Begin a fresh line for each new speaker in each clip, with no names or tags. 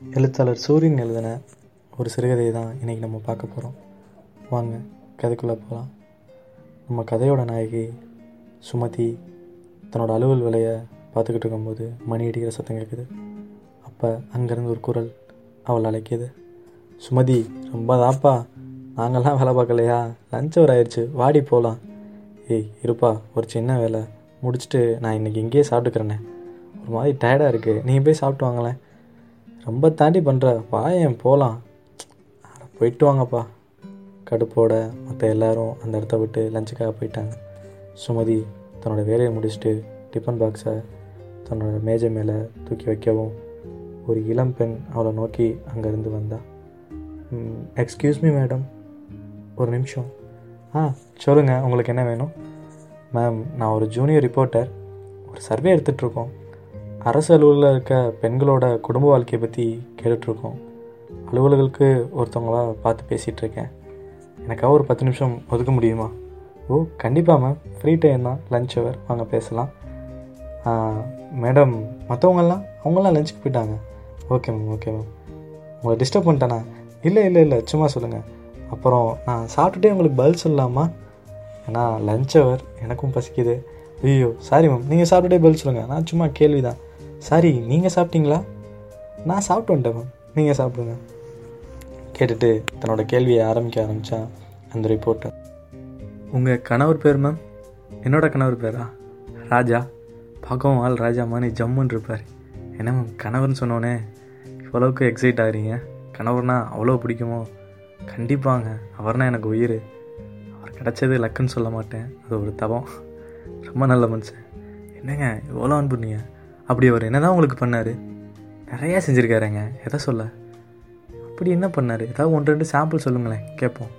எழுத்தாளர் சூரியன் எழுதின ஒரு சிறுகதையை தான் இன்றைக்கி நம்ம பார்க்க போகிறோம் வாங்க கதைக்குள்ளே போகலாம் நம்ம கதையோட நாயகி சுமதி தன்னோட அலுவல் வேலையை பார்த்துக்கிட்டு இருக்கும்போது மணி அடிக்கிற சத்தம் கேட்குது. அப்போ அங்கேருந்து ஒரு குரல் அவள் அழைக்கிது. சுமதி ரொம்ப தாப்பா நாங்கள்லாம் வேலை பார்க்கலையா? லஞ்ச் ஒரு ஆயிடுச்சு வாடி போகலாம் ஏய் இருப்பா ஒரு சின்ன வேலை. முடிச்சுட்டு நான் இன்றைக்கி இங்கேயே சாப்பிட்டுக்கிறேனே. ஒரு மாதிரி டயர்டாக இருக்குது நீங்கள் போய் சாப்பிட்டு வாங்களேன். ரொம்ப தாண்டி பண்ணுற வாயன் போகலாம் போயிட்டு வாங்கப்பா. கடுப்போட மற்ற எல்லாரும் அந்த இடத்த விட்டு லஞ்சுக்காக போயிட்டாங்க. சுமதி தன்னோட வேலையை முடிச்சுட்டு டிஃபன் பாக்ஸை தன்னோட மேஜை மேலே தூக்கி வைக்கவும் ஒரு இளம் பெண் அவளை நோக்கி அங்கேருந்து வந்தா. எக்ஸ்கியூஸ் மீ மேடம் ஒரு நிமிஷம். ஆ சொல்லுங்கள் உங்களுக்கு என்ன வேணும்? மேம் நான் ஒரு ஜூனியர் ரிப்போர்ட்டர் ஒரு சர்வே எடுத்துகிட்ருக்கோம் அரசு அலுவலில் இருக்க பெண்களோட குடும்ப வாழ்க்கையை பற்றி கேட்டுட்ருக்கோம். அலுவலர்களுக்கு ஒருத்தவங்களா பார்த்து பேசிகிட்ருக்கேன் எனக்காக ஒரு பத்து நிமிஷம் ஒதுக்க முடியுமா? ஓ கண்டிப்பாக மேம் ஃப்ரீ டைம் தான். லஞ்ச் ஹவர் வாங்க பேசலாம். மேடம் மற்றவங்கெல்லாம் அவங்களாம் லஞ்சுக்கு போயிட்டாங்க. ஓகே மேம் ஓகே மேம் உங்களை டிஸ்டர்ப் பண்ணிட்டேனா? இல்லை இல்லை இல்லை. சும்மா சொல்லுங்கள் அப்புறம் நான் சாப்பிட்டுட்டே உங்களுக்கு பதில் சொல்லலாமா? ஏன்னா லஞ்ச் ஹவர் எனக்கும் பசிக்குது. ஐயோ சாரி மேம் நீங்கள் சாப்பிட்டுட்டே பதில் சொல்லுங்கள் நான் சும்மா கேள்வி தான் சாரி நீங்கள் சாப்பிட்டீங்களா? நான் சாப்பிட்டு வந்துட்டேன் மேம் நீங்கள் சாப்பிடுங்க. கேட்டுட்டு தன்னோட கேள்வியை ஆரம்பிக்க ஆரம்பித்தான் அந்த ரிப்போர்ட்டை உங்கள் கணவர் பேர் மேம் என்னோட கணவர் பேரா? ராஜா. பார்க்கவும் ஆள் ராஜா மாதிரி ஜம்முன்னு இருப்பார். என்ன மேம் கணவர்னு சொன்னோன்னே இவ்வளவுக்கு எக்ஸைட் ஆகிறீங்க? கணவர்னா அவ்வளோ பிடிக்குமோ? கண்டிப்பாங்க அவர்னா எனக்கு உயிர். அவர் கிடச்சது லக்குன்னு சொல்ல மாட்டேன். அது ஒரு தவம். ரொம்ப நல்ல மனுஷன். என்னங்க இவ்வளோ அன்புனீங்க அப்படி அவர் என்ன தான் உங்களுக்கு பண்ணார்? நிறையா செஞ்சுருக்காருங்க. எதை சொல்ல? அப்படி என்ன பண்ணார்? ஏதாவது ஒன்று ரெண்டு சாம்பிள் சொல்லுங்களேன். கேட்போம்.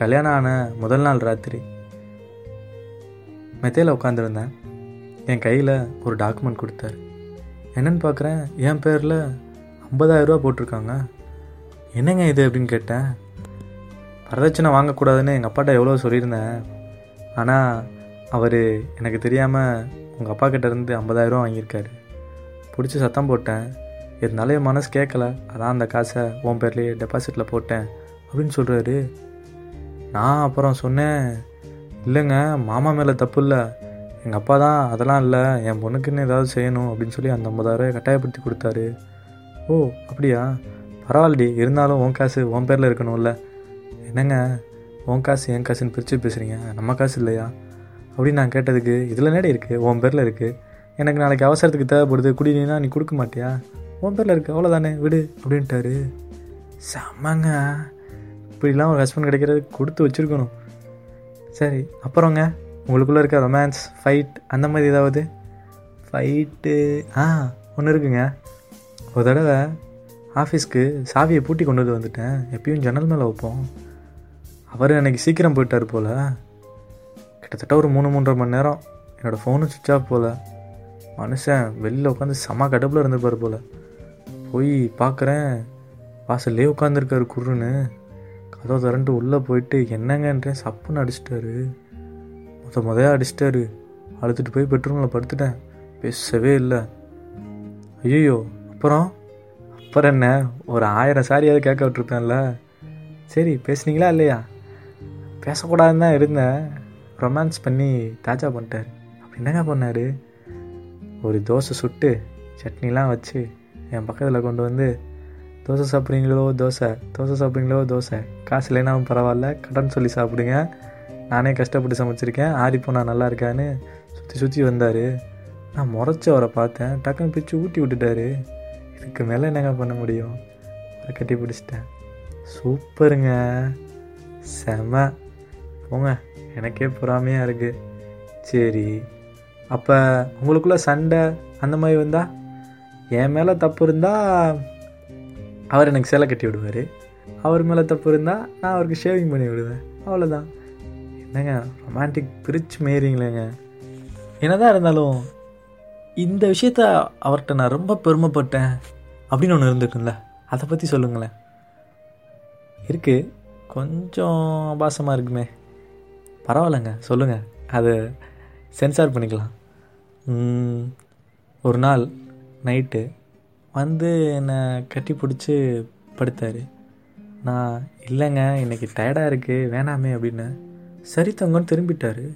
கல்யாணம் ஆன முதல் நாள் ராத்திரி. மெத்தையில் உட்காந்துருந்தேன் என் கையில் ஒரு டாக்குமெண்ட் கொடுத்தாரு. என்னன்னு பார்க்குறேன். என் பேரில் ஐம்பதாயிரரூபா போட்டிருக்காங்க. என்னங்க இது அப்படின்னு கேட்டேன். வரதட்சணை வாங்கக்கூடாதுன்னு எங்கள் அப்பாட்ட எவ்வளோ சொல்லியிருந்தேன். ஆனால் அவர் எனக்கு தெரியாமல் உங்கள் அப்பா கிட்டேருந்து ஐம்பதாயிரம் வாங்கியிருக்காரு. பிடிச்சி சத்தம் போட்டேன். இருந்தாலும் என் மனசு கேட்கல அதான் அந்த காசை உன் பேர்லேயே டெபாசிட்டில் போட்டேன். அப்படின்னு சொல்கிறாரு நான் அப்புறம் சொன்னேன் இல்லைங்க மாமா மேலே தப்பு இல்லை. எங்கள் அப்பா தான் அதெல்லாம் இல்லை. என் பொண்ணுக்குன்னு ஏதாவது செய்யணும் அப்படின்னு சொல்லி அந்த ஐம்பதாயிரம் கட்டாயப்படுத்தி கொடுத்தாரு. ஓ அப்படியா? பரவாயில்லடி. இருந்தாலும் உன் காசு உன் பேரில் இருக்கணும்ல. என்னங்க? உன் காசு என் காசுன்னு பிரித்து பேசுகிறீங்க நம்ம காசு இல்லையா? அப்படின்னு நான் கேட்டதுக்கு இதில் நேடி இருக்குது உன் பேரில் இருக்குது எனக்கு நாளைக்கு அவசரத்துக்கு தேவைப்படுது. குடினா நீ கொடுக்க மாட்டியா? உன் பேரில் இருக்குது அவ்வளோதானே விடு. அப்படின்ட்டாரு. செம்மங்க. இப்படிலாம் ஒரு ஹஸ்பண்ட் கிடைக்கிறது கொடுத்து வச்சுருக்கணும். சரி அப்புறங்க? உங்களுக்குள்ளே இருக்க ரொமான்ஸ் ஃபைட் அந்த மாதிரி ஏதாவது? ஃபைட்டு ஆ ஒன்று இருக்குங்க. ஒரு தடவை ஆஃபீஸ்க்கு சாவியை பூட்டி கொண்டு வந்து வந்துட்டேன். எப்பயும் ஜன்னல் மேலே வைப்போம். அவர் அன்றைக்கி சீக்கிரம் போயிட்டார் போல். கிட்டத்தட்ட ஒரு மூணு மூன்றரை மணி நேரம் என்னோடய ஃபோனும் சுவிட்ச் ஆஃப் போல். மனுஷன் வெளியில் உட்காந்து செம கடுப்பில் இருந்திருப்பார் போல். போய் பார்க்குறேன் வாசல்லே உட்காந்துருக்காரு குருன்னு. கதவை திறந்துட்டு உள்ளே போயிட்டு என்னங்கன்றேன். சப்புன்னு அடிச்சிட்டாரு. முத முதையாக அடிச்சிட்டாரு. அழுத்துட்டு போய் பெட்ரூமில் படுத்துட்டேன். பேசவே இல்லை. ஐயோ அப்புறம்? அப்புறம் என்ன? ஒரு ஆயிரம் சாரியாவது கேட்க விட்டுருப்பேன்ல. சரி பேசுனீங்களா இல்லையா? பேசக்கூடாதுன்னு தான் இருந்தேன். ரொமான்ஸ் பண்ணி தாஜா பண்ணிட்டார். அப்படி என்னங்க பண்ணார்? ஒரு தோசை சுட்டு சட்னிலாம் வச்சு என் பக்கத்தில் கொண்டு வந்து தோசை சாப்பிட்றீங்களோ தோசை? தோசை சாப்பிட்றீங்களோ தோசை? காசு இல்லைனாலும் பரவாயில்ல கடன் சொல்லி சாப்பிடுங்க. நானே கஷ்டப்பட்டு சமைச்சிருக்கேன் ஆறி போனால் நல்லா இருக்கான்னு சுற்றி சுற்றி வந்தார். நான் முறைச்ச அவரை பார்த்தேன் டக்குன்னு பிச்சு ஊட்டி விட்டுட்டாரு. இதுக்கு மேலே என்னங்க பண்ண முடியும்? அவரை கட்டி பிடிச்சிட்டேன். சூப்பருங்க. செம. போங்க. எனக்கே பொறாமையாக இருக்குது சரி அப்போ உங்களுக்குள்ள சண்டை அந்த மாதிரி வந்தா? என் மேலே தப்பு இருந்தால் அவர் எனக்கு சேலை கட்டி விடுவார். அவர் மேலே தப்பு இருந்தால் நான் அவருக்கு ஷேவிங் பண்ணி விடுவேன். அவ்வளோதான் என்னங்க ரொமான்டிக் பிரிச்சு மேறிங்களேங்க என்னதான் இருந்தாலும் இந்த விஷயத்த அவர்கிட்ட நான் ரொம்ப பெருமைப்பட்டேன் அப்படின்னு ஒன்று இருந்துருக்குல்ல அதை பற்றி சொல்லுங்களேன். இருக்குது கொஞ்சம் ஆபாசமாக இருக்குமே. பரவாயில்லைங்க. சொல்லுங்கள் அது சென்சார் பண்ணிக்கலாம். ஒரு நாள் நைட்டு வந்து என்னை கட்டி பிடிச்சி படுத்தார். நான் இல்லைங்க இன்றைக்கி டயர்டாக இருக்குது வேணாமே அப்படின்னு. சரி தங்கன்னு திரும்பிட்டாரு.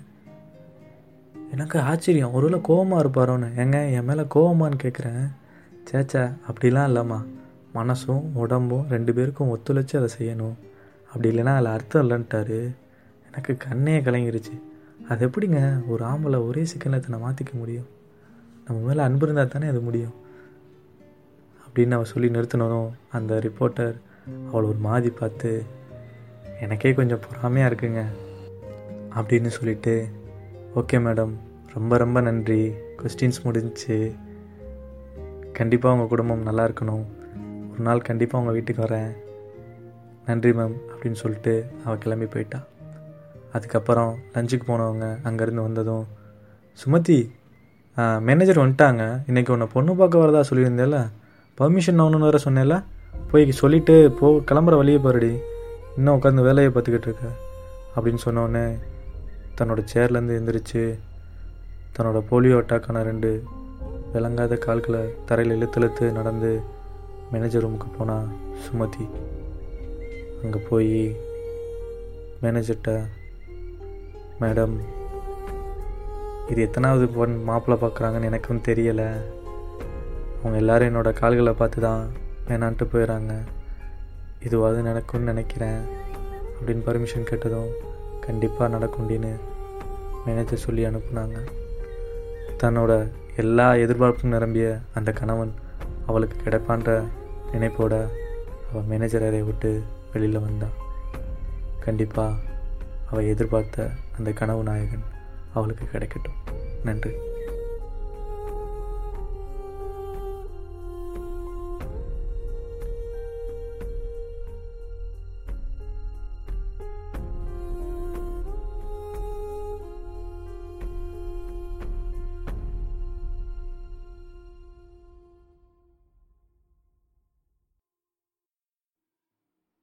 எனக்கு ஆச்சரியம். ஒருவேளை கோவமாக இருப்பாரோன்னு. ஏங்க என் மேலே கோவமான்னு கேட்குறேன் சேச்சா அப்படிலாம் இல்லைம்மா. மனசும் உடம்பும் ரெண்டு பேருக்கும் ஒத்துழைச்சி அதை செய்யணும். அப்படி இல்லைன்னா அதில் அர்த்தம் இல்லைன்ட்டாரு. எனக்கு கண்ணே கலங்கிருச்சு. அது எப்படிங்க ஒரு ஆம்பளை ஒரே செகண்டில் தன்னை மாற்றிக்க முடியும்? நம்ம மேலே அன்பு இருந்தால் தானே அது முடியும்? அப்படின்னு அவள் சொல்லி நிறுத்தினதும் அந்த ரிப்போர்ட்டர் அவளை ஒரு மாதிரி பார்த்து எனக்கே கொஞ்சம் பொறாமையாக இருக்குங்க அப்படின்னு சொல்லிட்டு ஓகே மேடம் ரொம்ப ரொம்ப நன்றி. கொஸ்டின்ஸ் முடிஞ்சுச்சு கண்டிப்பாக உங்கள் குடும்பம் நல்லா இருக்கணும். ஒரு நாள் கண்டிப்பாக உங்கள் வீட்டுக்கு வரேன். நன்றி மேம் அப்படின்னு சொல்லிட்டு அவள் கிளம்பி போயிட்டான் அதுக்கப்புறம் லஞ்சுக்கு போனவங்க அங்கேருந்து வந்ததும் சுமதி மேனேஜர் வந்துட்டாங்க. இன்றைக்கி உன்னை பொண்ணு பார்க்க வரதா சொல்லியிருந்தேல பர்மிஷன் ஆகணும்னு வேறு சொன்னேன்ல போய் சொல்லிவிட்டு போ கிளம்புற வழியை பாருடி. இன்னும் உட்காந்து வேலையை பார்த்துக்கிட்டு இருக்க. அப்படின்னு சொன்னோடனே தன்னோட சேர்லேருந்து எந்திரிச்சு தன்னோட போலியோ அட்டாக்கான ரெண்டு விளங்காத கால்களை தரையில் இழுத்து இழுத்து நடந்து மேனேஜர் ரூமுக்கு போனா சுமதி. அங்கே போய் மேனேஜர்கிட்ட மேடம் இது எத்தனாவது பொன் மாப்பிள்ளை பார்க்குறாங்கன்னு எனக்கும் தெரியலை. அவங்க எல்லாரும் என்னோடய கால்களை பார்த்து தான் வேணான்ட்டு போயிடறாங்க இதுவாது நடக்கும்னு நினைக்கிறேன் அப்படின்னு பர்மிஷன் கேட்டதும் கண்டிப்பாக நடக்கும்டின்னு மேனேஜர் சொல்லி அனுப்புனாங்க. தன்னோட எல்லா எதிர்பார்ப்பும் நிரம்பிய அந்த கணவன் அவளுக்கு கிடைப்பான்ற நினைப்போட அவள் மேனேஜர் அறையை விட்டு வெளியில் வந்தான். கண்டிப்பாக அவள் எதிர்பார்த்த அந்த கனவு நாயகன் அவளுக்கு கிடைக்கட்டும். நன்றி.